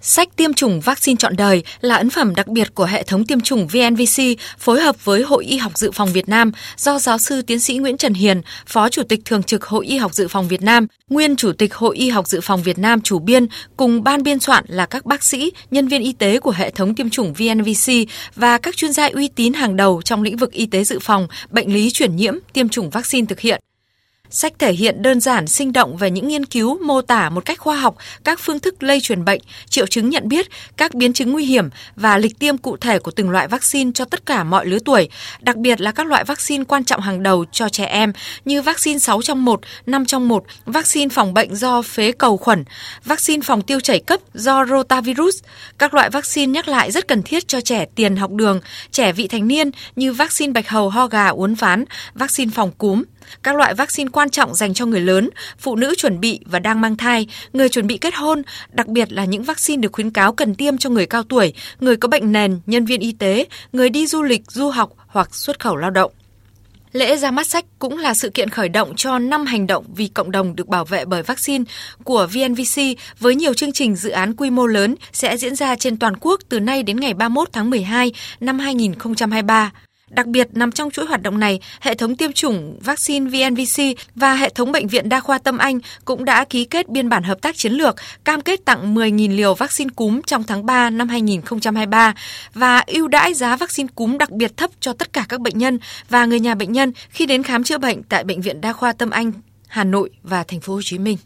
Sách tiêm chủng vaccine chọn đời là ấn phẩm đặc biệt của hệ thống tiêm chủng VNVC phối hợp với Hội Y học Dự phòng Việt Nam do giáo sư tiến sĩ Nguyễn Trần Hiền, Phó Chủ tịch Thường trực Hội Y học Dự phòng Việt Nam, nguyên Chủ tịch Hội Y học Dự phòng Việt Nam chủ biên cùng ban biên soạn là các bác sĩ, nhân viên y tế của hệ thống tiêm chủng VNVC và các chuyên gia uy tín hàng đầu trong lĩnh vực y tế dự phòng, bệnh lý truyền nhiễm, tiêm chủng vaccine thực hiện. Sách thể hiện đơn giản, sinh động về những nghiên cứu mô tả một cách khoa học các phương thức lây truyền bệnh, triệu chứng nhận biết, các biến chứng nguy hiểm và lịch tiêm cụ thể của từng loại vaccine cho tất cả mọi lứa tuổi, đặc biệt là các loại vaccine quan trọng hàng đầu cho trẻ em như vaccine 6 trong 1, 5 trong 1, vaccine phòng bệnh do phế cầu khuẩn, vaccine phòng tiêu chảy cấp do rotavirus. Các loại vaccine nhắc lại rất cần thiết cho trẻ tiền học đường, trẻ vị thành niên như vaccine bạch hầu ho gà uốn ván, vaccine phòng cúm, các loại vaccine quan trọng dành cho người lớn, phụ nữ chuẩn bị và đang mang thai, người chuẩn bị kết hôn, đặc biệt là những vaccine được khuyến cáo cần tiêm cho người cao tuổi, người có bệnh nền, nhân viên y tế, người đi du lịch, du học hoặc xuất khẩu lao động. Lễ ra mắt sách cũng là sự kiện khởi động cho năm hành động vì cộng đồng được bảo vệ bởi vaccine của VNVC với nhiều chương trình dự án quy mô lớn sẽ diễn ra trên toàn quốc từ nay đến ngày 31 tháng 12 năm 2023. Đặc biệt nằm trong chuỗi hoạt động này, hệ thống tiêm chủng vaccine VNVC và hệ thống bệnh viện đa khoa Tâm Anh cũng đã ký kết biên bản hợp tác chiến lược, cam kết tặng 10.000 liều vaccine cúm trong tháng 3 năm 2023 và ưu đãi giá vaccine cúm đặc biệt thấp cho tất cả các bệnh nhân và người nhà bệnh nhân khi đến khám chữa bệnh tại bệnh viện đa khoa Tâm Anh, Hà Nội và thành phố Hồ Chí Minh.